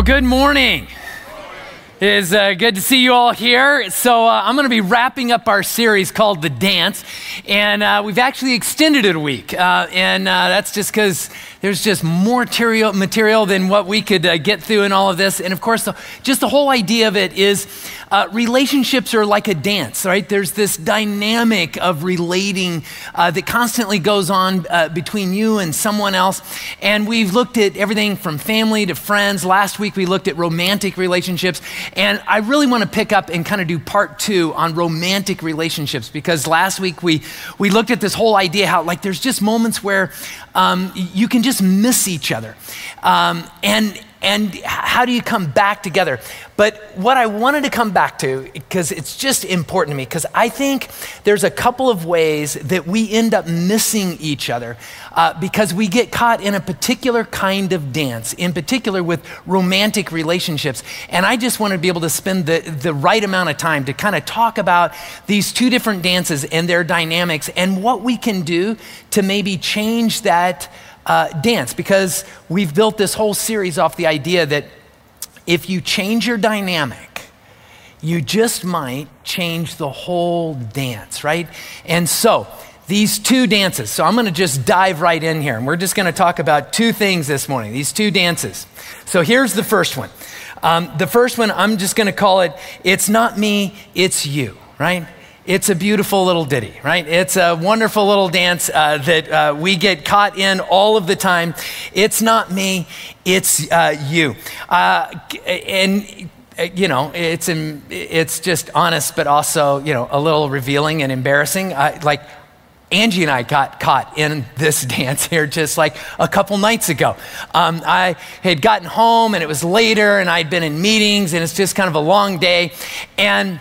Well, good morning. It is uh, good to see you all here. So, uh, I'm going to be wrapping up our series called The Dance, and uh, we've actually extended it a week. Uh, and uh, that's just because there's just more material, material than what we could uh, get through in all of this. And of course, the, just the whole idea of it is uh, relationships are like a dance, right? There's this dynamic of relating uh, that constantly goes on between you and someone else. And we've looked at everything from family to friends. Last week, we looked at romantic relationships. And I really want to pick up and kind of do part two on romantic relationships because last week we, we looked at this whole idea how, like, there's just moments where um, you can just miss each other. Um, and, and how do you come back together? But what I wanted to come back to, because it's just important to me, because I think there's a couple of ways that we end up missing each other uh, because we get caught in a particular kind of dance, in particular with romantic relationships. And I just want to be able to spend the, the right amount of time to kind of talk about these two different dances and their dynamics and what we can do to maybe change that uh, dance because we've built this whole series off the idea that if you change your dynamic, you just might change the whole dance, right? And so, these two dances. So, I'm going to just dive right in here, and we're just going to talk about two things this morning these two dances. So, here's the first one. Um, the first one, I'm just going to call it It's Not Me, It's You, right? It's a beautiful little ditty, right? It's a wonderful little dance uh, that uh, we get caught in all of the time. It's not me, it's uh, you. Uh, and uh, you know, it's, it's just honest, but also, you know, a little revealing and embarrassing. like, Angie and I got caught in this dance here just like a couple nights ago. Um, I had gotten home and it was later and I'd been in meetings and it's just kind of a long day. And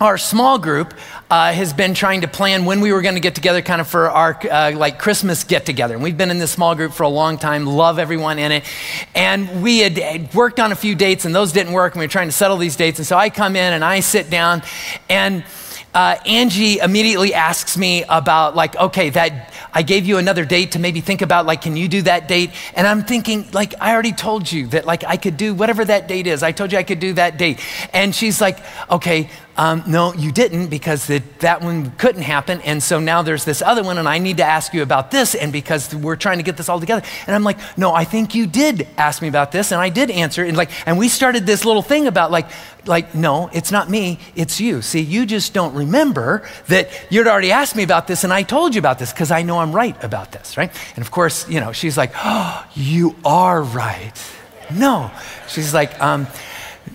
our small group uh, has been trying to plan when we were going to get together kind of for our uh, like christmas get together and we've been in this small group for a long time love everyone in it and we had worked on a few dates and those didn't work and we were trying to settle these dates and so i come in and i sit down and uh, Angie immediately asks me about, like, okay, that I gave you another date to maybe think about, like, can you do that date? And I'm thinking, like, I already told you that, like, I could do whatever that date is. I told you I could do that date. And she's like, okay, um, no, you didn't because the, that one couldn't happen. And so now there's this other one, and I need to ask you about this. And because we're trying to get this all together. And I'm like, no, I think you did ask me about this. And I did answer. And like, and we started this little thing about like, like, no, it's not me, it's you. See, you just don't remember that you'd already asked me about this and I told you about this because I know I'm right about this, right? And of course, you know, she's like, oh, you are right. No. She's like, um,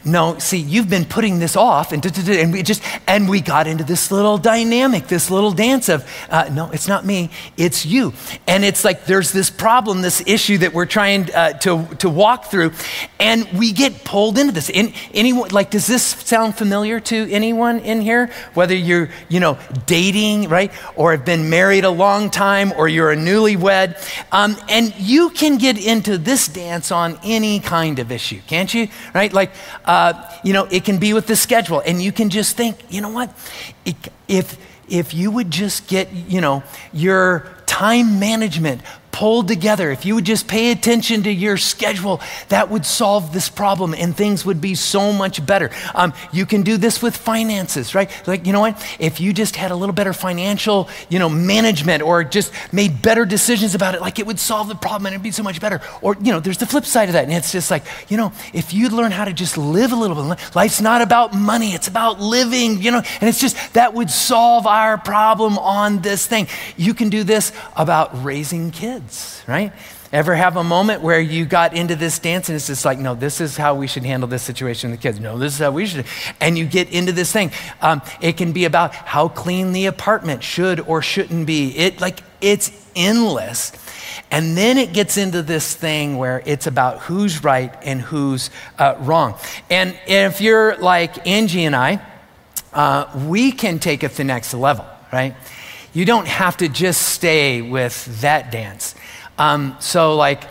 no, see, you've been putting this off, and, and we just and we got into this little dynamic, this little dance of, uh, no, it's not me, it's you, and it's like there's this problem, this issue that we're trying uh, to to walk through, and we get pulled into this. In, anyone like, does this sound familiar to anyone in here? Whether you're you know dating, right, or have been married a long time, or you're a newlywed, um, and you can get into this dance on any kind of issue, can't you? Right, like. Uh, Uh, you know, it can be with the schedule. And you can just think, you know what? If, if you would just get, you know, your time management pulled together, if you would just pay attention to your schedule, that would solve this problem and things would be so much better. Um, you can do this with finances, right? Like, you know what? If you just had a little better financial, you know, management or just made better decisions about it, like it would solve the problem and it'd be so much better. Or, you know, there's the flip side of that. And it's just like, you know, if you'd learn how to just live a little bit, life's not about money, it's about living, you know, and it's just that would solve our problem on this thing. You can do this about raising kids kids, right? Ever have a moment where you got into this dance and it's just like, no, this is how we should handle this situation with the kids. No, this is how we should. And you get into this thing. Um, it can be about how clean the apartment should or shouldn't be. It like it's endless. And then it gets into this thing where it's about who's right and who's uh, wrong. And if you're like Angie and I, uh, we can take it to the next level, right? You don't have to just stay with that dance. Um, so, like,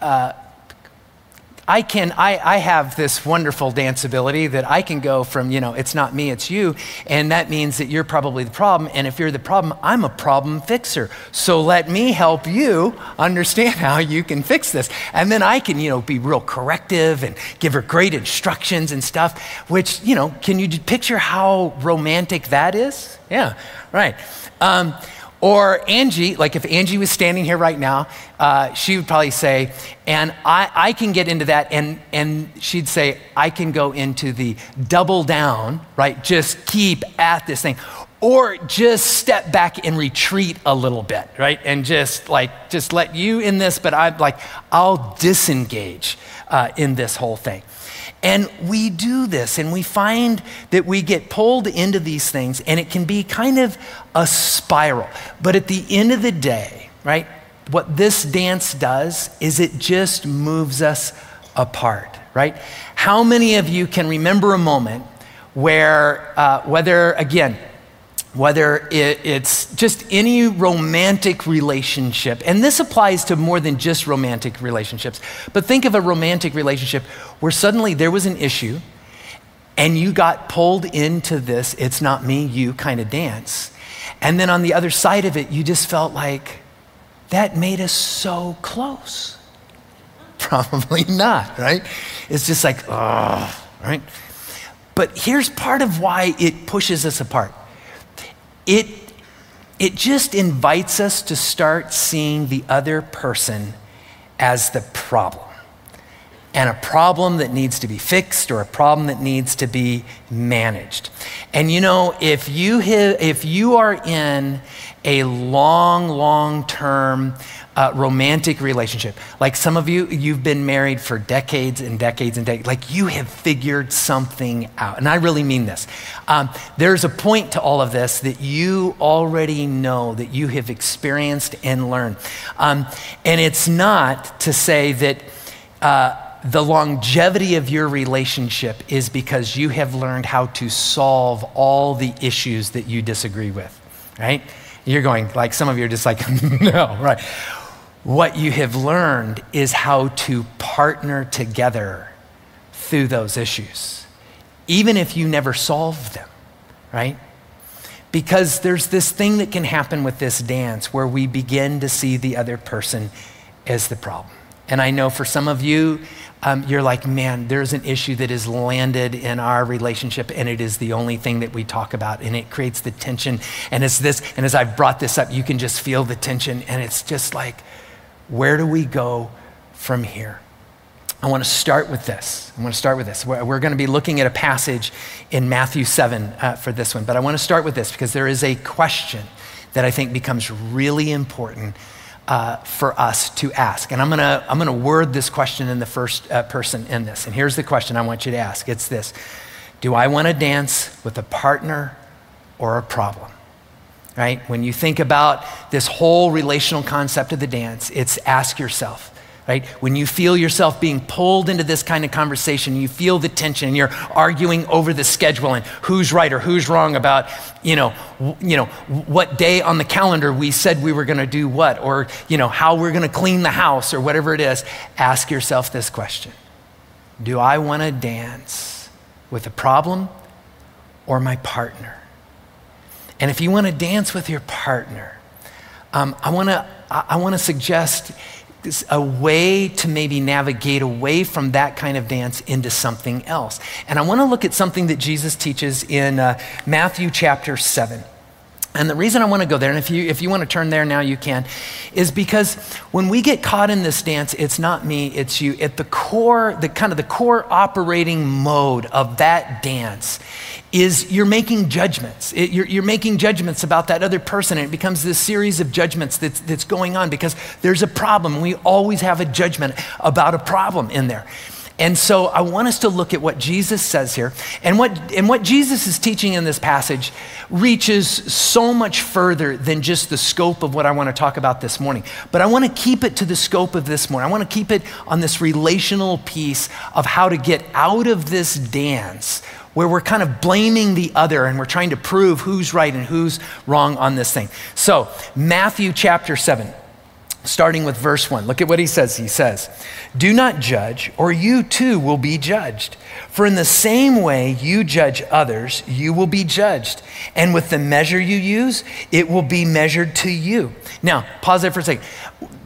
uh, I can, I, I have this wonderful dance ability that I can go from, you know, it's not me, it's you. And that means that you're probably the problem. And if you're the problem, I'm a problem fixer. So let me help you understand how you can fix this. And then I can, you know, be real corrective and give her great instructions and stuff, which, you know, can you picture how romantic that is? Yeah, right. Um, or Angie, like if Angie was standing here right now, uh, she would probably say, and I, I can get into that, and, and she'd say, I can go into the double down, right? Just keep at this thing. Or just step back and retreat a little bit, right? And just like, just let you in this, but I'm like, I'll disengage uh, in this whole thing. And we do this, and we find that we get pulled into these things, and it can be kind of a spiral. But at the end of the day, right, what this dance does is it just moves us apart, right? How many of you can remember a moment where, uh, whether, again, whether it, it's just any romantic relationship, and this applies to more than just romantic relationships, but think of a romantic relationship where suddenly there was an issue and you got pulled into this, it's not me, you kind of dance. And then on the other side of it, you just felt like that made us so close. Probably not, right? It's just like, oh, right? But here's part of why it pushes us apart it, it just invites us to start seeing the other person as the problem and a problem that needs to be fixed or a problem that needs to be managed. And you know, if you, if you are in a long, long term uh, romantic relationship. Like some of you, you've been married for decades and decades and decades. Like you have figured something out. And I really mean this. Um, there's a point to all of this that you already know, that you have experienced and learned. Um, and it's not to say that. Uh, the longevity of your relationship is because you have learned how to solve all the issues that you disagree with, right? You're going, like, some of you are just like, no, right? What you have learned is how to partner together through those issues, even if you never solve them, right? Because there's this thing that can happen with this dance where we begin to see the other person as the problem. And I know for some of you, um, you're like, man, there's an issue that has landed in our relationship, and it is the only thing that we talk about, and it creates the tension. And it's this, and as I've brought this up, you can just feel the tension, and it's just like, where do we go from here? I want to start with this. I want to start with this. We're, we're going to be looking at a passage in Matthew 7 uh, for this one, but I want to start with this because there is a question that I think becomes really important uh, for us to ask. And I'm going to I'm to word this question in the first uh, person in this. And here's the question I want you to ask it's this Do I want to dance with a partner or a problem? Right? When you think about this whole relational concept of the dance, it's ask yourself, right? When you feel yourself being pulled into this kind of conversation, you feel the tension, and you're arguing over the schedule and who's right or who's wrong about, you know, w- you know, what day on the calendar we said we were going to do what, or you know, how we're going to clean the house or whatever it is. Ask yourself this question: Do I want to dance with a problem or my partner? And if you want to dance with your partner, um, I want to I want to suggest a way to maybe navigate away from that kind of dance into something else. And I want to look at something that Jesus teaches in uh, Matthew chapter 7. And the reason I want to go there, and if you, if you want to turn there now, you can, is because when we get caught in this dance, it's not me, it's you. At the core, the kind of the core operating mode of that dance is you're making judgments. It, you're, you're, making judgments about that other person, and it becomes this series of judgments that's, that's going on because there's a problem. We always have a judgment about a problem in there. And so I want us to look at what Jesus says here. And what, and what Jesus is teaching in this passage reaches so much further than just the scope of what I want to talk about this morning. But I want to keep it to the scope of this morning. I want to keep it on this relational piece of how to get out of this dance where we're kind of blaming the other and we're trying to prove who's right and who's wrong on this thing. So, Matthew chapter 7 starting with verse 1. Look at what he says. He says, Do not judge, or you too will be judged. For in the same way you judge others, you will be judged. And with the measure you use, it will be measured to you. Now, pause there for a second.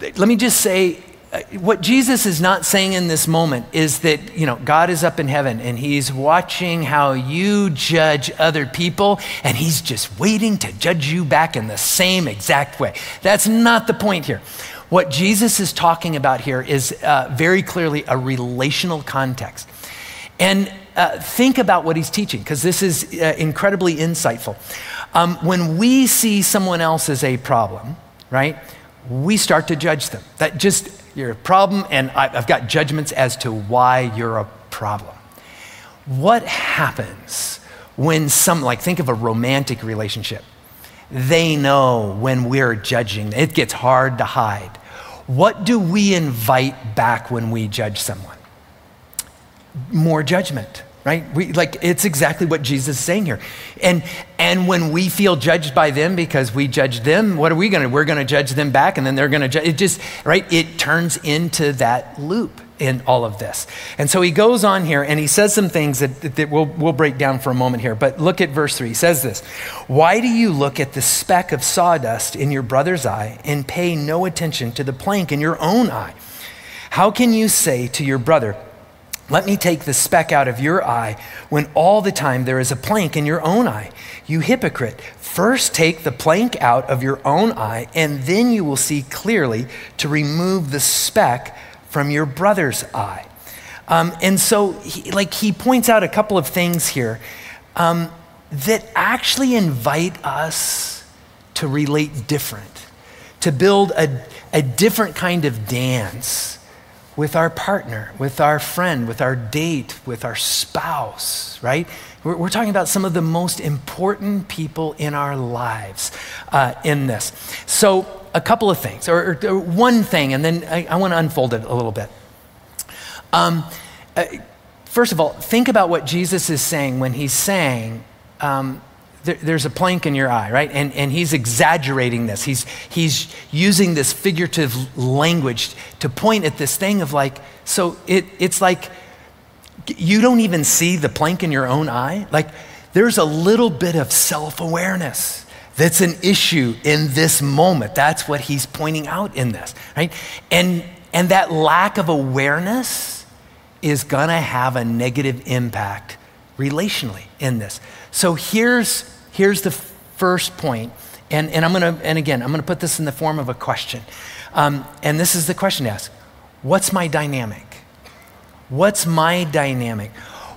Let me just say uh, what Jesus is not saying in this moment is that, you know, God is up in heaven and he's watching how you judge other people and he's just waiting to judge you back in the same exact way. That's not the point here. What Jesus is talking about here is uh, very clearly a relational context. And uh, think about what he's teaching, because this is uh, incredibly insightful. Um, when we see someone else as a problem, right, we start to judge them. That just, you're a problem, and I've got judgments as to why you're a problem. What happens when some, like, think of a romantic relationship. They know when we're judging, it gets hard to hide. What do we invite back when we judge someone? More judgment, right? We, like it's exactly what Jesus is saying here. And and when we feel judged by them because we judge them, what are we going to? We're going to judge them back, and then they're going to judge. It just right. It turns into that loop in all of this. And so he goes on here and he says some things that, that we'll, we'll break down for a moment here. But look at verse 3. He says this Why do you look at the speck of sawdust in your brother's eye and pay no attention to the plank in your own eye? How can you say to your brother, let me take the speck out of your eye when all the time there is a plank in your own eye. You hypocrite. First take the plank out of your own eye, and then you will see clearly to remove the speck from your brother's eye. Um, and so, he, like, he points out a couple of things here um, that actually invite us to relate different, to build a, a different kind of dance with our partner, with our friend, with our date, with our spouse, right? We're, we're talking about some of the most important people in our lives uh, in this. So, a couple of things, or, or one thing, and then I, I want to unfold it a little bit. Um, uh, first of all, think about what Jesus is saying when he's saying, um, there, there's a plank in your eye, right? And, and he's exaggerating this. He's, he's using this figurative language to point at this thing of like, so it, it's like you don't even see the plank in your own eye. Like, there's a little bit of self awareness that's an issue in this moment. That's what he's pointing out in this, right? And, and that lack of awareness is gonna have a negative impact relationally in this. So here's, here's the first point, and, and I'm gonna, and again, I'm gonna put this in the form of a question. Um, and this is the question to ask What's my dynamic? What's my dynamic?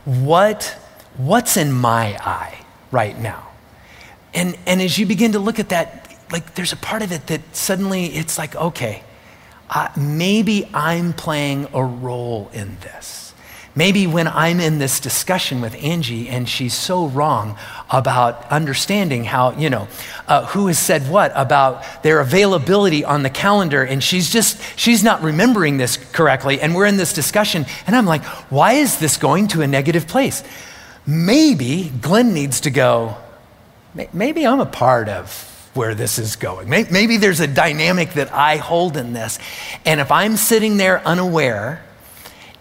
What, what's in my eye right now? And, and as you begin to look at that, like there's a part of it that suddenly it's like, okay, uh, maybe I'm playing a role in this. Maybe when I'm in this discussion with Angie and she's so wrong about understanding how, you know, uh, who has said what about their availability on the calendar and she's just, she's not remembering this correctly and we're in this discussion and I'm like, why is this going to a negative place? Maybe Glenn needs to go, maybe I'm a part of where this is going. Maybe there's a dynamic that I hold in this. And if I'm sitting there unaware,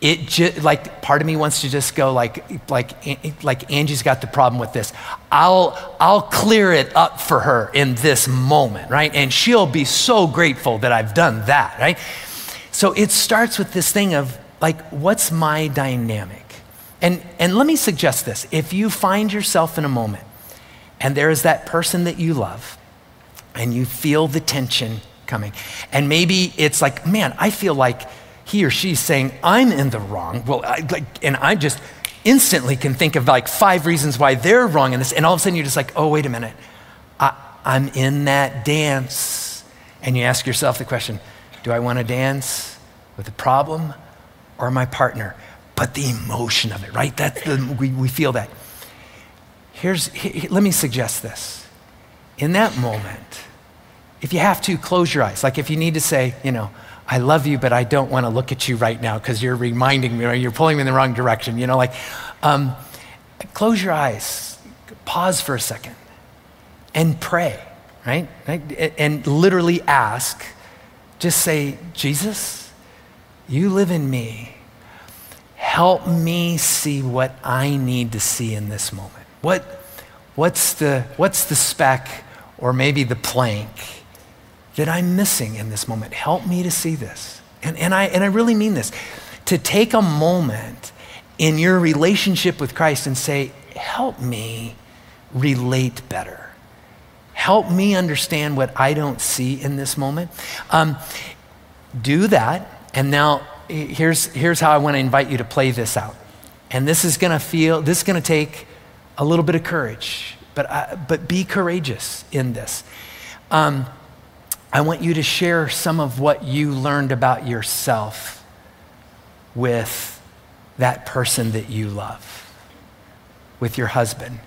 it just like part of me wants to just go like like like Angie's got the problem with this. I'll I'll clear it up for her in this moment, right? And she'll be so grateful that I've done that, right? So it starts with this thing of like what's my dynamic? And and let me suggest this. If you find yourself in a moment and there is that person that you love and you feel the tension coming and maybe it's like, man, I feel like he or she's saying, I'm in the wrong. Well, I, like, and I just instantly can think of like five reasons why they're wrong in this. And all of a sudden you're just like, oh, wait a minute. I, I'm in that dance. And you ask yourself the question do I want to dance with the problem or my partner? But the emotion of it, right? That's the, we, we feel that. Here's, here, let me suggest this. In that moment, if you have to, close your eyes. Like if you need to say, you know, I love you, but I don't want to look at you right now because you're reminding me or you're pulling me in the wrong direction. You know, like, um, close your eyes, pause for a second, and pray, right? And literally ask just say, Jesus, you live in me. Help me see what I need to see in this moment. What, what's, the, what's the speck or maybe the plank that I'm missing in this moment? Help me to see this. And, and, I, and I really mean this to take a moment in your relationship with Christ and say, Help me relate better. Help me understand what I don't see in this moment. Um, do that. And now here's, here's how I want to invite you to play this out. And this is going to feel, this is going to take a little bit of courage, but, uh, but be courageous in this. Um, I want you to share some of what you learned about yourself with that person that you love, with your husband,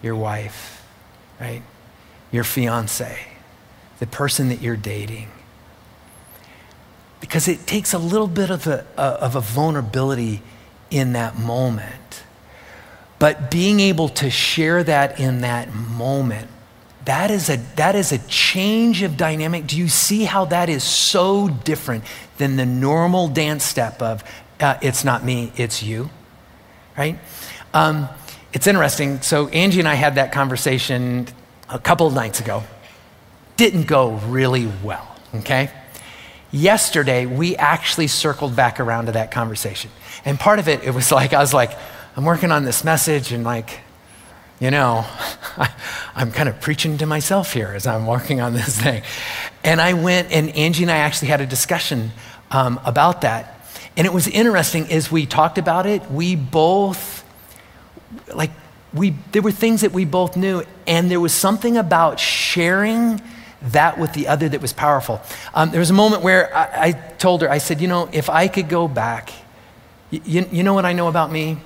your wife, right? Your fiance, the person that you're dating. Because it takes a little bit of a, of a vulnerability in that moment. But being able to share that in that moment, that is a, that is a change of dynamic. Do you see how that is so different than the normal dance step of, uh, it's not me, it's you, right? Um, it's interesting. So, Angie and I had that conversation a couple nights ago. Didn't go really well, okay? Yesterday, we actually circled back around to that conversation. And part of it, it was like, I was like, I'm working on this message, and like, you know, I, am kind of preaching to myself here as I'm working on this thing. And I went, and Angie and I actually had a discussion um, about that. And it was interesting as we talked about it, we both, like, we, there were things that we both knew, and there was something about sharing that with the other that was powerful. Um, there was a moment where I, I, told her, I said, you know, if I could go back, you, you know what I know about me?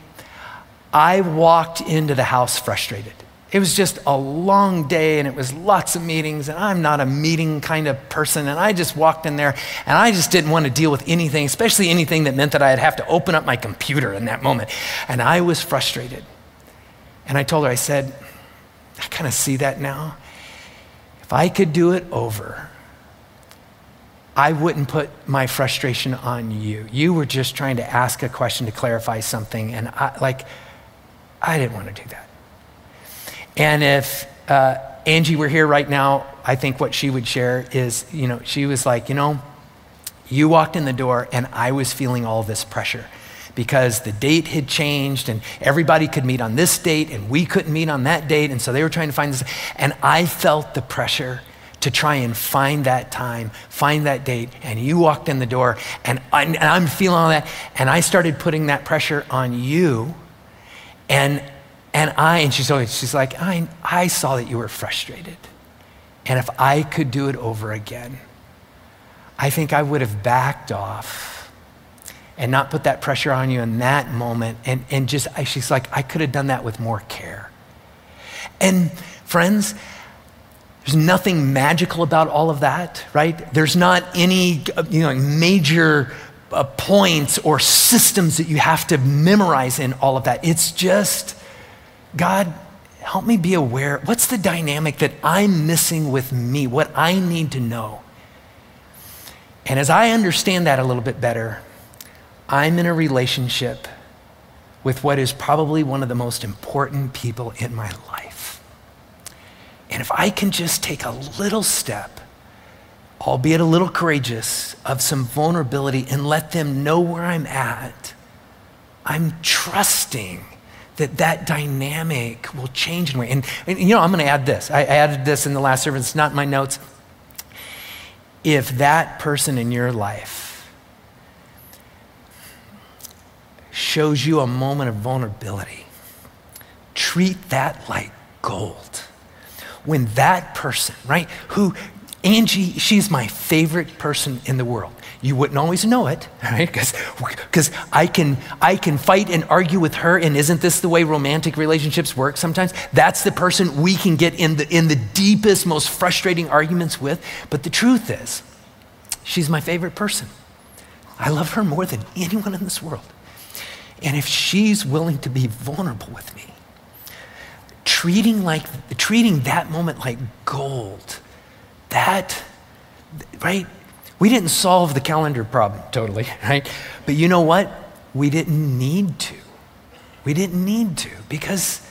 I walked into the house frustrated. It was just a long day and it was lots of meetings, and I'm not a meeting kind of person. And I just walked in there and I just didn't want to deal with anything, especially anything that meant that I'd have to open up my computer in that moment. And I was frustrated. And I told her, I said, I kind of see that now. If I could do it over, I wouldn't put my frustration on you. You were just trying to ask a question to clarify something, and I, like, I didn't want to do that. And if uh, Angie were here right now, I think what she would share is, you know, she was like, you know, you walked in the door and I was feeling all this pressure because the date had changed and everybody could meet on this date and we couldn't meet on that date. And so they were trying to find this. And I felt the pressure to try and find that time, find that date. And you walked in the door and, I, and I'm feeling all that. And I started putting that pressure on you. And and I, and she's always, she's like, I, I saw that you were frustrated. And if I could do it over again, I think I would have backed off and not put that pressure on you in that moment. And, and just, she's like, I could have done that with more care. And friends, there's nothing magical about all of that, right? There's not any you know, major uh, points or systems that you have to memorize in all of that. It's just God, help me be aware. What's the dynamic that I'm missing with me? What I need to know? And as I understand that a little bit better, I'm in a relationship with what is probably one of the most important people in my life. And if I can just take a little step, albeit a little courageous, of some vulnerability and let them know where I'm at, I'm trusting that that dynamic will change in a way. And, and you know, I'm going to add this. I, I added this in the last service. Not in my notes. If that person in your life shows you a moment of vulnerability, treat that like gold. When that person, right, who Angie, she's my favorite person in the world. You wouldn't always know it, right? Because I can, I can fight and argue with her, and isn't this the way romantic relationships work sometimes? That's the person we can get in the, in the deepest, most frustrating arguments with. But the truth is, she's my favorite person. I love her more than anyone in this world. And if she's willing to be vulnerable with me, treating, like, treating that moment like gold, that, right? We didn't solve the calendar problem totally, right? But you know what? We didn't need to. We didn't need to because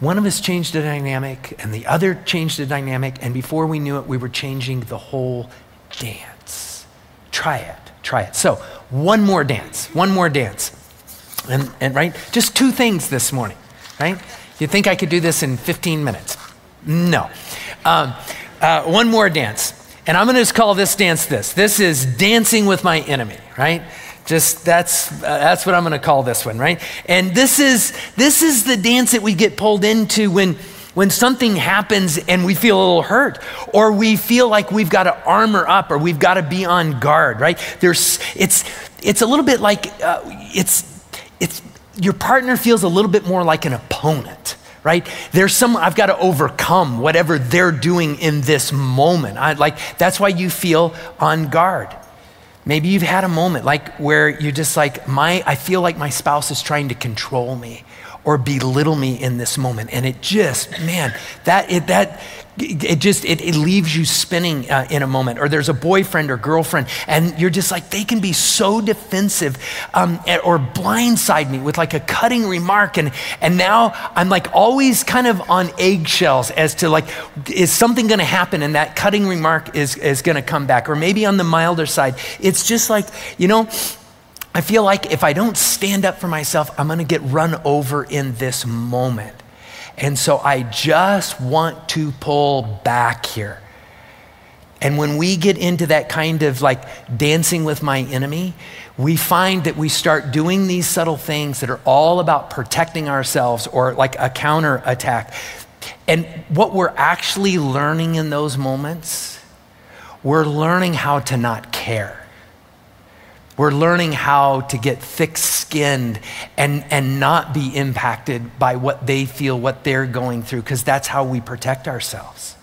one of us changed the dynamic and the other changed the dynamic, and before we knew it, we were changing the whole dance. Try it, try it. So, one more dance, one more dance. And, and right, just two things this morning, right? You think I could do this in 15 minutes? No. Um, uh, one more dance. And I'm going to just call this dance this. This is dancing with my enemy, right? Just that's uh, that's what I'm going to call this one, right? And this is this is the dance that we get pulled into when when something happens and we feel a little hurt or we feel like we've got to armor up or we've got to be on guard, right? There's it's it's a little bit like uh, it's it's your partner feels a little bit more like an opponent right? There's some i've got to overcome whatever they're doing in this moment. I, like that's why you feel on guard. Maybe you've had a moment like where you're just like, my, I feel like my spouse is trying to control me or belittle me in this moment. And it just, man, that, it, that, it just it, it leaves you spinning uh, in a moment or there's a boyfriend or girlfriend and you're just like they can be so defensive um, or blindside me with like a cutting remark and and now i'm like always kind of on eggshells as to like is something going to happen and that cutting remark is is going to come back or maybe on the milder side it's just like you know I feel like if I don't stand up for myself, I'm going to get run over in this moment. And so I just want to pull back here. And when we get into that kind of like dancing with my enemy, we find that we start doing these subtle things that are all about protecting ourselves or like a counter attack. And what we're actually learning in those moments, we're learning how to not care. We're learning how to get thick skinned and, and not be impacted by what they feel, what they're going through, because that's how we protect ourselves.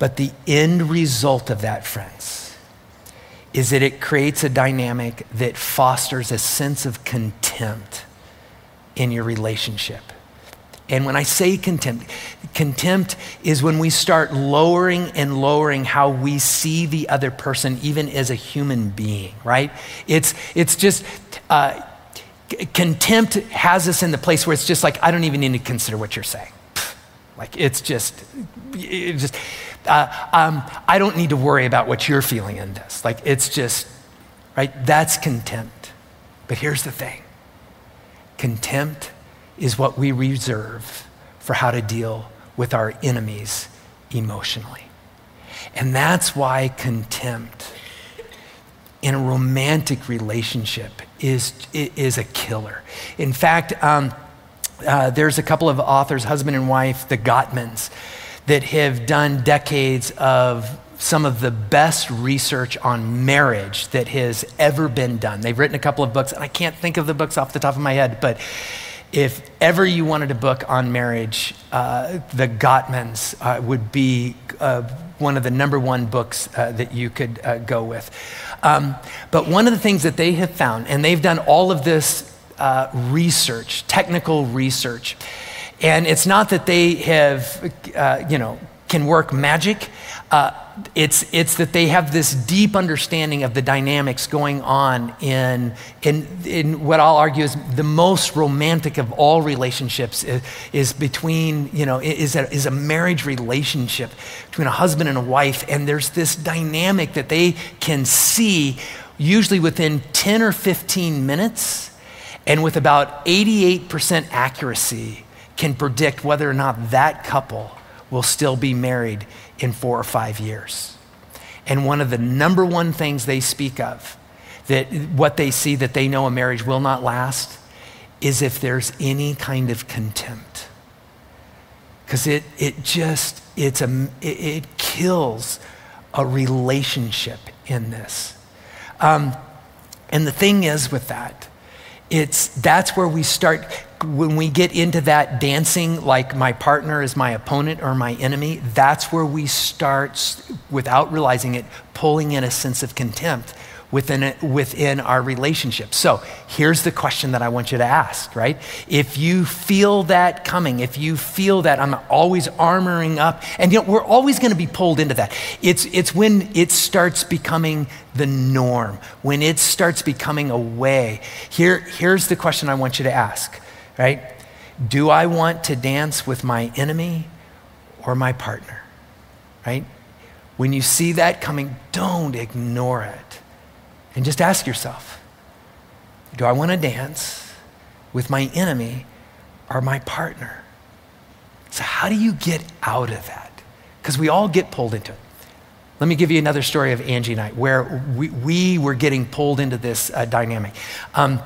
But the end result of that, friends, is that it creates a dynamic that fosters a sense of contempt in your relationship. And when I say contempt, contempt is when we start lowering and lowering how we see the other person, even as a human being, right? It's, it's just, uh, contempt has us in the place where it's just like, I don't even need to consider what you're saying. Like, it's just, just, uh, um, I don't need to worry about what you're feeling in this. Like, it's just, right? That's contempt. But here's the thing contempt is what we reserve for how to deal with our enemies emotionally. And that's why contempt in a romantic relationship is, is a killer. In fact, um, uh, there's a couple of authors, husband and wife, the Gottmans, that have done decades of some of the best research on marriage that has ever been done. They've written a couple of books, and I can't think of the books off the top of my head, but if ever you wanted a book on marriage, uh, the Gottmans uh, would be uh, one of the number one books uh, that you could uh, go with. Um, but one of the things that they have found, and they've done all of this uh, research, technical research, and it's not that they have, you know, can work magic. It's, it's that they have this deep understanding of the dynamics going on in, in, in what I'll argue is the most romantic of all relationships is, is between, you know, is a, is a marriage relationship between a husband and a wife. And there's this dynamic that they can see usually within 10 or 15 minutes and with about 88% accuracy can predict whether or not that couple will still be married in four or five years. And one of the number one things they speak of, that what they see that they know a marriage will not last, is if there's any kind of contempt. Because it, it just, it's a, it, it kills a relationship in this. Um, and the thing is with that, it's that's where we start when we get into that dancing like my partner is my opponent or my enemy that's where we start without realizing it pulling in a sense of contempt within, within our relationship. So here's the question that I want you to ask, right? If you feel that coming, if you feel that I'm always armoring up, and you know, we're always going to be pulled into that. It's, it's when it starts becoming the norm, when it starts becoming a way. Here, here's the question I want you to ask, right? Do I want to dance with my enemy or my partner, right? When you see that coming, don't ignore it. And just ask yourself do I want to dance with my enemy or my partner? So, how do you get out of that? Because we all get pulled into it. Let me give you another story of Angie and I, where we, we were getting pulled into this uh, dynamic. Um,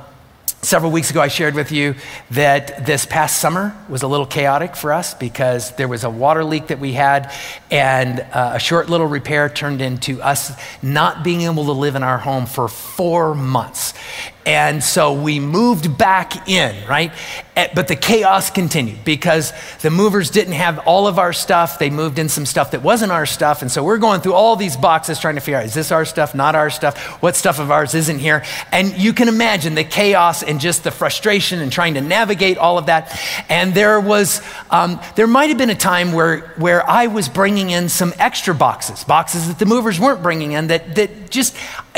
Several weeks ago, I shared with you that this past summer was a little chaotic for us because there was a water leak that we had, and uh, a short little repair turned into us not being able to live in our home for four months. And so we moved back in, right? Eh, but the chaos continued because the movers didn't have all of our stuff. They moved in some stuff that wasn't our stuff. And so we're going through all these boxes trying to figure out is this our stuff, not our stuff? What stuff of ours isn't here? And you can imagine the chaos and just the frustration and trying to navigate all of that. And there was, um, there might have been a time where, where I was bringing in some extra boxes, boxes that the movers weren't bringing in that, that just,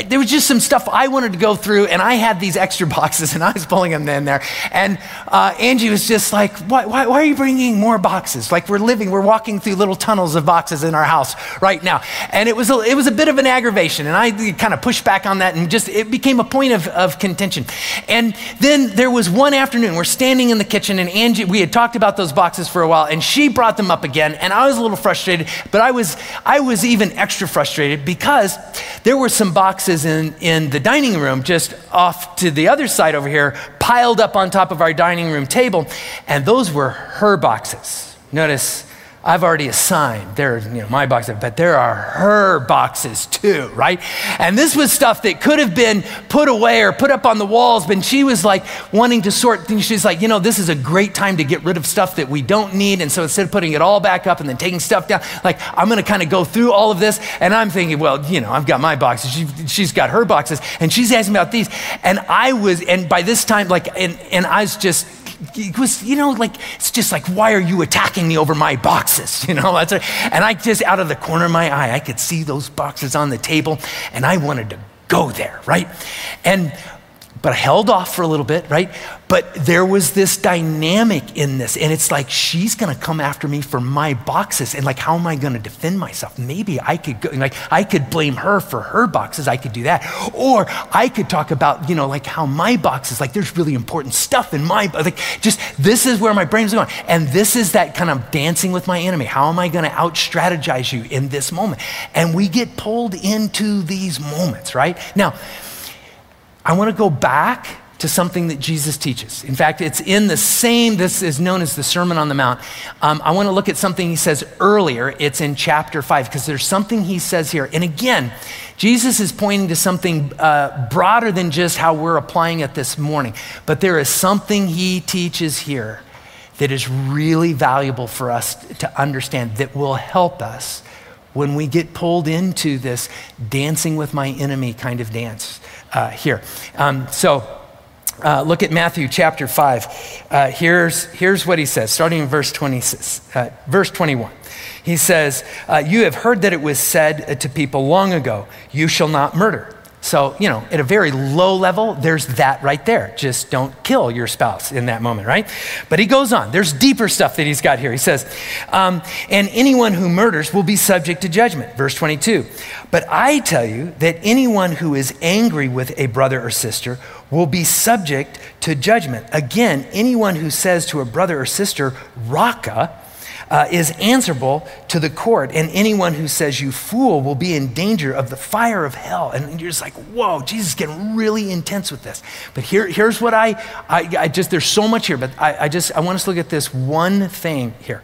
there was just some stuff I wanted to go through. And I had these extra boxes and I was pulling them in there. And, uh, Uh, Angie was just like, why, why, why, are you bringing more boxes? Like we're living, we're walking through little tunnels of boxes in our house right now. And it was a, it was a bit of an aggravation. And I kind of pushed back on that and just, it became a point of, of contention. And then there was one afternoon, we're standing in the kitchen and Angie, we had talked about those boxes for a while and she brought them up again. And I was a little frustrated, but I was, I was even extra frustrated because there were some boxes in, in the dining room just off to the other side over here piled up on top of our dining room table, and those were her boxes. Notice I've already assigned. There, you know, my boxes, but there are her boxes too, right? And this was stuff that could have been put away or put up on the walls, but she was like wanting to sort things. She's like, you know, this is a great time to get rid of stuff that we don't need. And so instead of putting it all back up and then taking stuff down, like I'm going to kind of go through all of this. And I'm thinking, well, you know, I've got my boxes. She, she's got her boxes, and she's asking about these. And I was, and by this time, like, and and I was just it was, you know, like, it's just like, why are you attacking me over my boxes? You know, that's a, and I just, out of the corner of my eye, I could see those boxes on the table and I wanted to go there, right? And but I held off for a little bit, right? But there was this dynamic in this. And it's like, she's to come after me for my boxes. And like, how am I to defend myself? Maybe I could go, like, I could blame her for her boxes. I could do that. Or I could talk about, you know, like how my boxes, like there's really important stuff in my, like just this is where my brain's going. And this is that kind of dancing with my enemy. How am I to out strategize you in this moment? And we get pulled into these moments, right? Now, I want to go back to something that Jesus teaches. In fact, it's in the same, this is known as the Sermon on the Mount. Um, I want to look at something he says earlier. It's in chapter five, because there's something he says here. And again, Jesus is pointing to something uh, broader than just how we're applying it this morning. But there is something he teaches here that is really valuable for us to understand that will help us when we get pulled into this dancing with my enemy kind of dance uh, here. Um, so uh, look at Matthew chapter 5. Uh, here's, here's what he says, starting in verse, 20, uh, verse 21. He says, uh, You have heard that it was said to people long ago, You shall not murder. So, you know, at a very low level, there's that right there. Just don't kill your spouse in that moment, right? But he goes on. There's deeper stuff that he's got here. He says, um, and anyone who murders will be subject to judgment. Verse 22. But I tell you that anyone who is angry with a brother or sister will be subject to judgment. Again, anyone who says to a brother or sister, Raca, uh, is answerable to the court. And anyone who says you fool will be in danger of the fire of hell. And you're just like, whoa, Jesus is getting really intense with this. But here, here's what I, I, I just, there's so much here, but I, I just, I want us to look at this one thing here.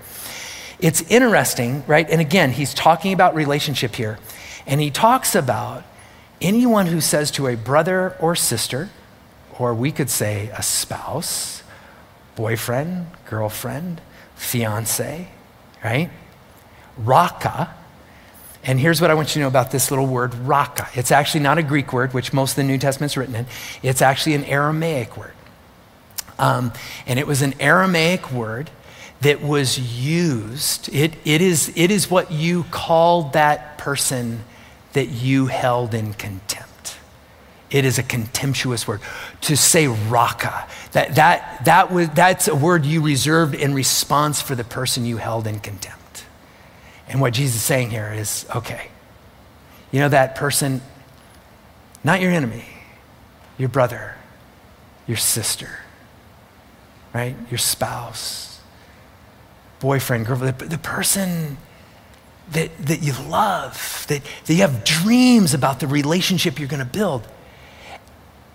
It's interesting, right? And again, he's talking about relationship here. And he talks about anyone who says to a brother or sister, or we could say a spouse, boyfriend, girlfriend, fiance, right? Raca, And here's what I want you to know about this little word, Raca. It's actually not a Greek word, which most of the New Testament's written in. It's actually an Aramaic word. Um, and it was an Aramaic word that was used. It, it, is, it is what you called that person that you held in contempt. It is a contemptuous word. To say Raca, that, that, that was, that's a word you reserved in response for the person you held in contempt. And what Jesus is saying here is okay, you know that person, not your enemy, your brother, your sister, right? Your spouse, boyfriend, girlfriend, the, the person that, that you love, that, that you have dreams about the relationship you're going to build.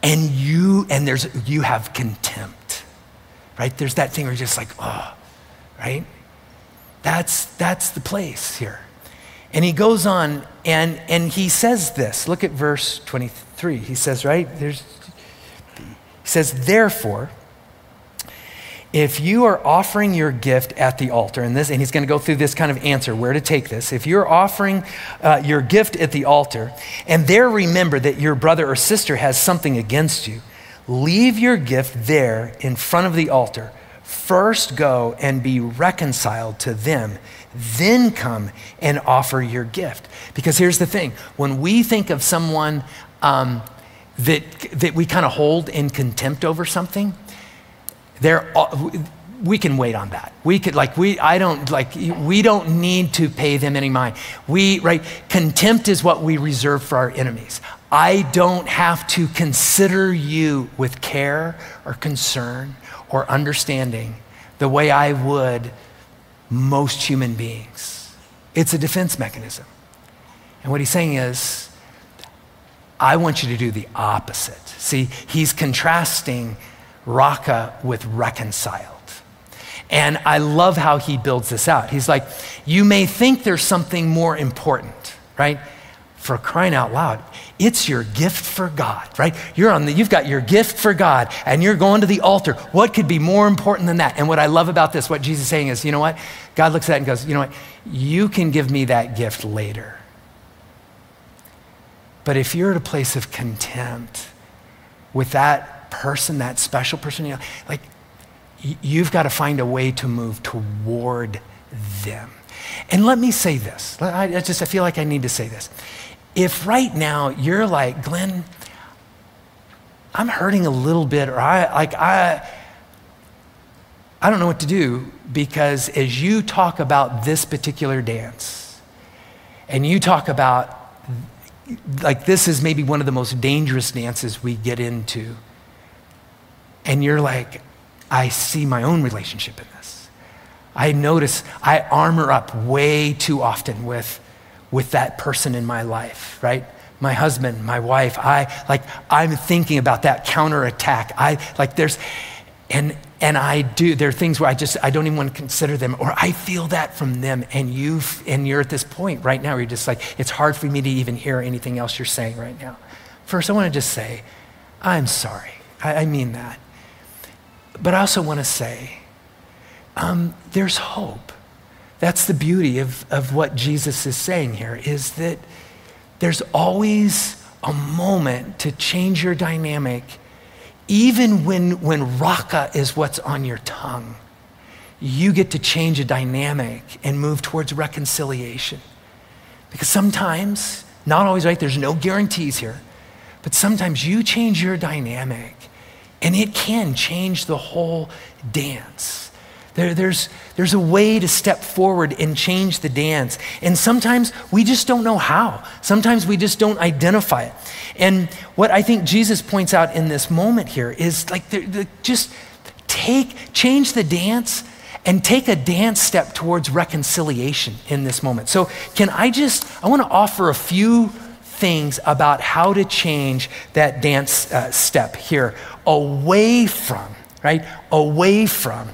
And you, and there's, you have contempt, right? There's that thing where you're just like, oh, right? That's, that's the place here. And he goes on and, and he says this. Look at verse 23. He says, right? There's, he says, therefore, if you are offering your gift at the altar, and this, and he's going to go through this kind of answer, where to take this. If you're offering uh, your gift at the altar, and there remember that your brother or sister has something against you, leave your gift there in front of the altar. First go and be reconciled to them, then come and offer your gift. Because here's the thing when we think of someone um, that, that we kind of hold in contempt over something, there, we can wait on that. We could like we I don't like we don't need to pay them any mind. We right contempt is what we reserve for our enemies. I don't have to consider you with care or concern or understanding the way I would most human beings. It's a defense mechanism. And what he's saying is I want you to do the opposite. See, he's contrasting Raca with reconciled. And I love how he builds this out. He's like, you may think there's something more important, right? For crying out loud, it's your gift for God, right? You're on the, you've got your gift for God and you're going to the altar. What could be more important than that? And what I love about this, what Jesus is saying is, you know what? God looks at it and goes, you know what? You can give me that gift later. But if you're at a place of contempt with that person, that special person, you know, like you've got to find a way to move toward them. And let me say this. I just I feel like I need to say this. If right now you're like, Glenn, I'm hurting a little bit, or I like I I don't know what to do because as you talk about this particular dance, and you talk about like this is maybe one of the most dangerous dances we get into and you're like, I see my own relationship in this. I notice I armor up way too often with, with that person in my life, right? My husband, my wife. I like I'm thinking about that counterattack. I like there's and and I do there are things where I just I don't even want to consider them or I feel that from them and you and you're at this point right now where you're just like it's hard for me to even hear anything else you're saying right now. First, I want to just say, I'm sorry. I, I mean that. But I also want to say um, there's hope. That's the beauty of, of what Jesus is saying here is that there's always a moment to change your dynamic, even when, when Raca is what's on your tongue. You get to change a dynamic and move towards reconciliation. Because sometimes, not always right, there's no guarantees here, but sometimes you change your dynamic and it can change the whole dance. There, there's, there's a way to step forward and change the dance. And sometimes we just don't know how. Sometimes we just don't identify it. And what I think Jesus points out in this moment here is like, just take, change the dance and take a dance step towards reconciliation in this moment. So, can I just, I want to offer a few things about how to change that dance uh, step here away from, right? Away from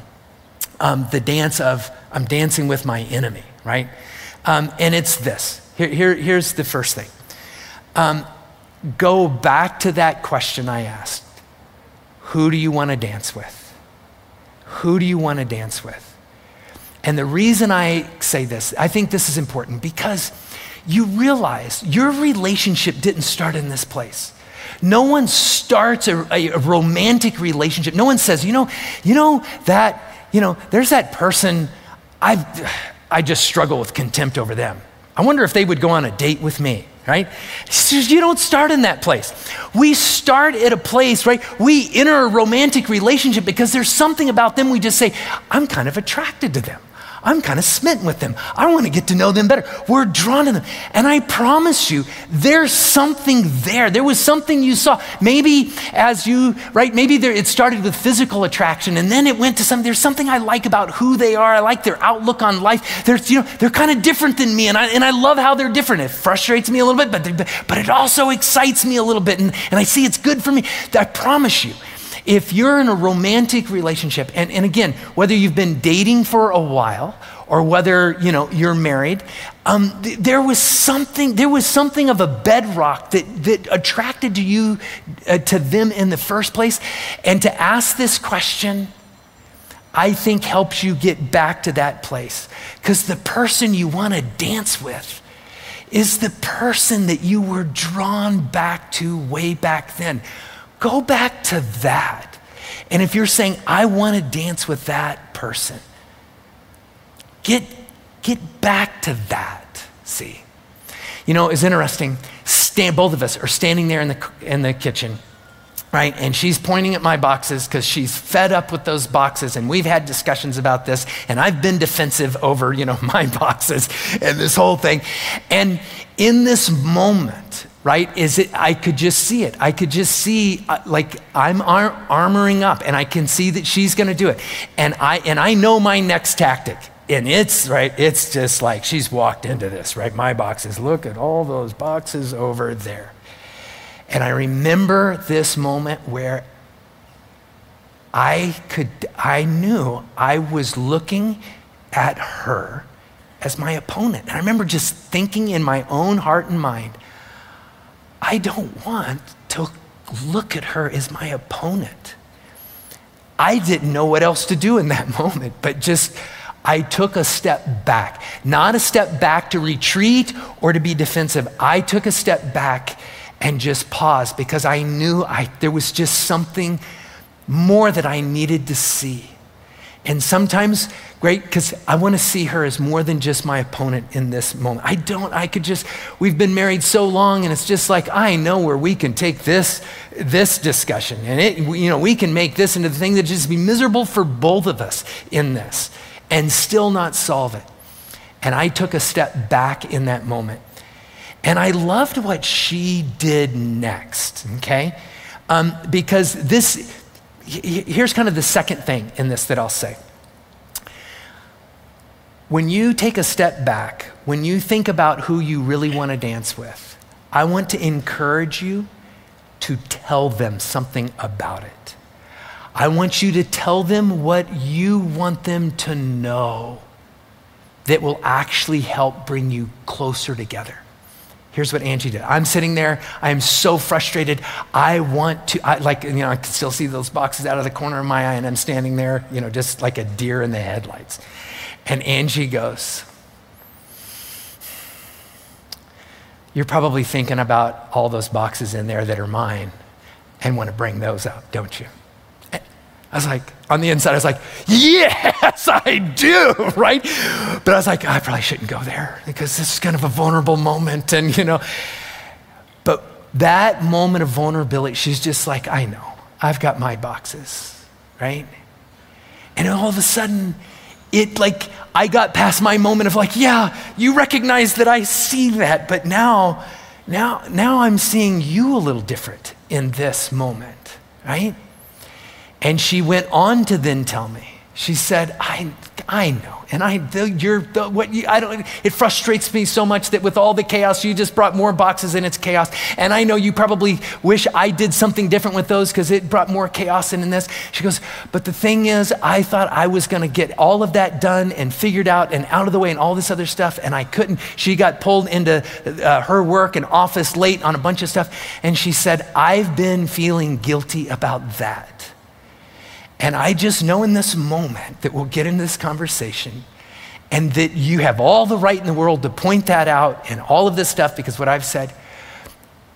um, the dance of I'm dancing with my enemy, right? Um, and it's this. Here, here, here's the first thing. Um, go back to that question I asked. Who do you want to dance with? Who do you want to dance with? And the reason I say this, I think this is important because you realize your relationship didn't start in this place. No one starts a, a, romantic relationship. No one says, you know, you know that, you know, there's that person, I, I just struggle with contempt over them. I wonder if they would go on a date with me, right? You don't start in that place. We start at a place, right? We enter a romantic relationship because there's something about them we just say, I'm kind of attracted to them. I'm kind of smitten with them. I want to get to know them better. We're drawn to them. And I promise you, there's something there. There was something you saw. Maybe as you, right, maybe there, it started with physical attraction and then it went to something. There's something I like about who they are. I like their outlook on life. There's, you know, they're kind of different than me and I, and I love how they're different. It frustrates me a little bit, but, but it also excites me a little bit. And, and I see it's good for me. I promise you, if you're in a romantic relationship, and, and again, whether you've been dating for a while or whether you know you're married, um, th- there was something there was something of a bedrock that that attracted to you uh, to them in the first place, and to ask this question. I think helps you get back to that place. Because the person you want to dance with is the person that you were drawn back to way back then. Go back to that. And if you're saying, I want to dance with that person, get, get back to that. See? You know, it's interesting. Stand, both of us are standing there in the, in the kitchen, right? And she's pointing at my boxes because she's fed up with those boxes. And we've had discussions about this. And I've been defensive over, you know, my boxes and this whole thing. And in this moment, right? Is it i could just see it. I could just see uh, like i'm ar- armoring up and i can see that she's going to do it. And i and i know my next tactic. And it's right it's just like she's walked into this right? My boxes look at all those boxes over there. And i remember this moment where i could i knew i was looking at her as my opponent. And i remember just thinking in my own heart and mind I don't want to look at her as my opponent. I didn't know what else to do in that moment, but just I took a step back. Not a step back to retreat or to be defensive. I took a step back and just paused because I knew I, there was just something more that I needed to see. And sometimes, great, because I want to see her as more than just my opponent in this moment. I don't, I could just, we've been married so long, and it's just like, I know where we can take this, this discussion, and it, you know, we can make this into the thing that just be miserable for both of us in this and still not solve it. And I took a step back in that moment. And I loved what she did next, okay? Um, because this, here's kind of the second thing in this that I'll say. When you take a step back, when you think about who you really want to dance with, I want to encourage you to tell them something about it. I want you to tell them what you want them to know that will actually help bring you closer together. Here's what Angie did. I'm sitting there. I am so frustrated. I want to, I, like, you know, I can still see those boxes out of the corner of my eye, and I'm standing there, you know, just like a deer in the headlights. And Angie goes, You're probably thinking about all those boxes in there that are mine and want to bring those up, don't you? I was like, on the inside, I was like, yes, I do, right? But I was like, I probably shouldn't go there because this is kind of a vulnerable moment. And, you know, but that moment of vulnerability, she's just like, I know, I've got my boxes, right? And all of a sudden, it like, I got past my moment of like, yeah, you recognize that I see that, but now, now, now I'm seeing you a little different in this moment, right? And she went on to then tell me, she said, I, I know. And I, the, you're, the, what you, I don't, it frustrates me so much that with all the chaos, you just brought more boxes and it's chaos. And I know you probably wish I did something different with those because it brought more chaos in, in this. She goes, but the thing is, I thought I was going to get all of that done and figured out and out of the way and all this other stuff. And I couldn't. She got pulled into uh, her work and office late on a bunch of stuff. And she said, I've been feeling guilty about that. And I just know in this moment that we'll get into this conversation and that you have all the right in the world to point that out and all of this stuff because what I've said.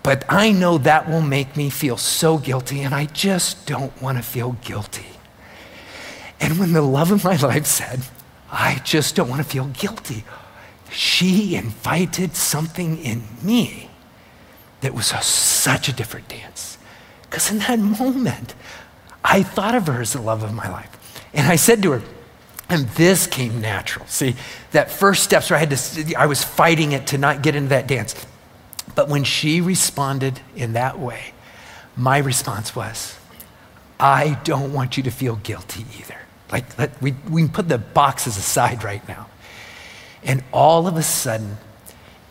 But I know that will make me feel so guilty, and I just don't want to feel guilty. And when the love of my life said, I just don't want to feel guilty, she invited something in me that was a, such a different dance. Because in that moment, I thought of her as the love of my life. And I said to her, and this came natural. See, that first steps where I had to, I was fighting it to not get into that dance. But when she responded in that way, my response was, I don't want you to feel guilty either. Like, let, we, we can put the boxes aside right now. And all of a sudden,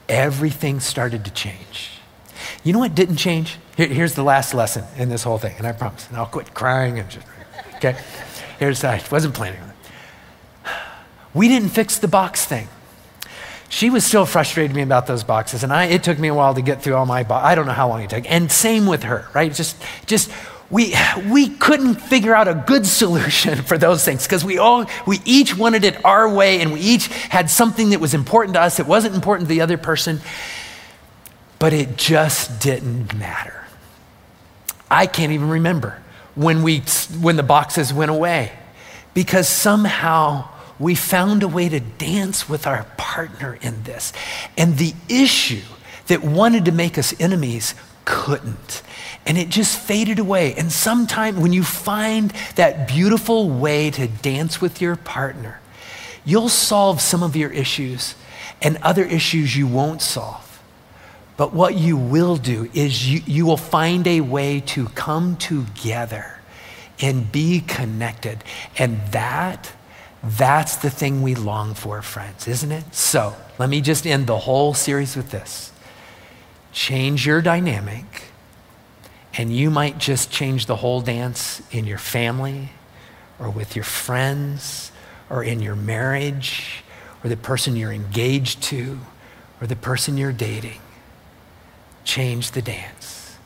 everything started to change. You know what didn't change? Here, here's the last lesson in this whole thing, and I promise, and I'll quit crying and just, okay? Here's, I wasn't planning on it. We didn't fix the box thing. She was still frustrated me about those boxes, and I, it took me a while to get through all my boxes. I don't know how long it took. And same with her, right? Just, just we, we couldn't figure out a good solution for those things because we all we each wanted it our way and we each had something that was important to us that wasn't important to the other person but it just didn't matter i can't even remember when we when the boxes went away because somehow we found a way to dance with our partner in this. And the issue that wanted to make us enemies couldn't. And it just faded away. And sometime when you find that beautiful way to dance with your partner, you'll solve some of your issues and other issues you won't solve. But what you will do is you, you will find a way to come together and be connected. And that that's the thing we long for, friends, isn't it? So let me just end the whole series with this change your dynamic, and you might just change the whole dance in your family or with your friends or in your marriage or the person you're engaged to or the person you're dating. Change the dance.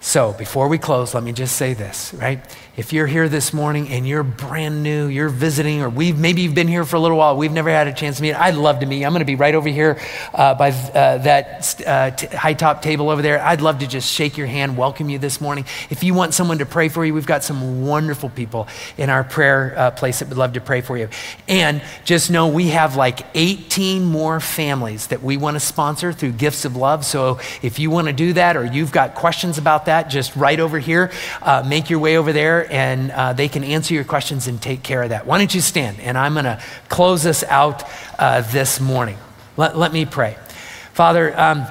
So before we close, let me just say this, right? If you're here this morning and you're brand new, you're visiting, or we've maybe you've been here for a little while, we've never had a chance to meet. I'd love to meet. I'm going to be right over here uh, by uh, that uh, t- high top table over there. I'd love to just shake your hand, welcome you this morning. If you want someone to pray for you, we've got some wonderful people in our prayer uh, place that would love to pray for you. And just know we have like 18 more families that we want to sponsor through Gifts of Love. So if you want to do that, or you've got questions about that, just right over here, uh, make your way over there and uh, they can answer your questions and take care of that. Why don't you stand? And I'm going to close us out uh, this morning. Let, let me pray. Father, um,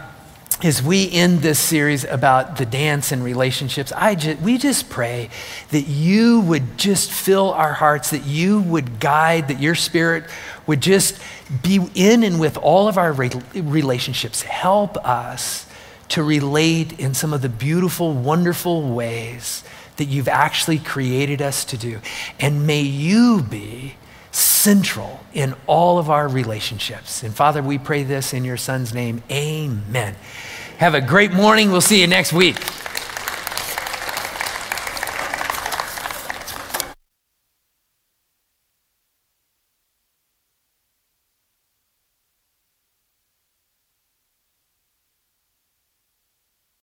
as we end this series about the dance and relationships, I we just pray that you would just fill our hearts, that you would guide, that your spirit would just be in and with all of our re- relationships. Help us to relate in some of the beautiful, wonderful ways that you've actually created us to do. And may you be central in all of our relationships. And Father, we pray this in your Son's name. Amen. Have a great morning. We'll see you next week.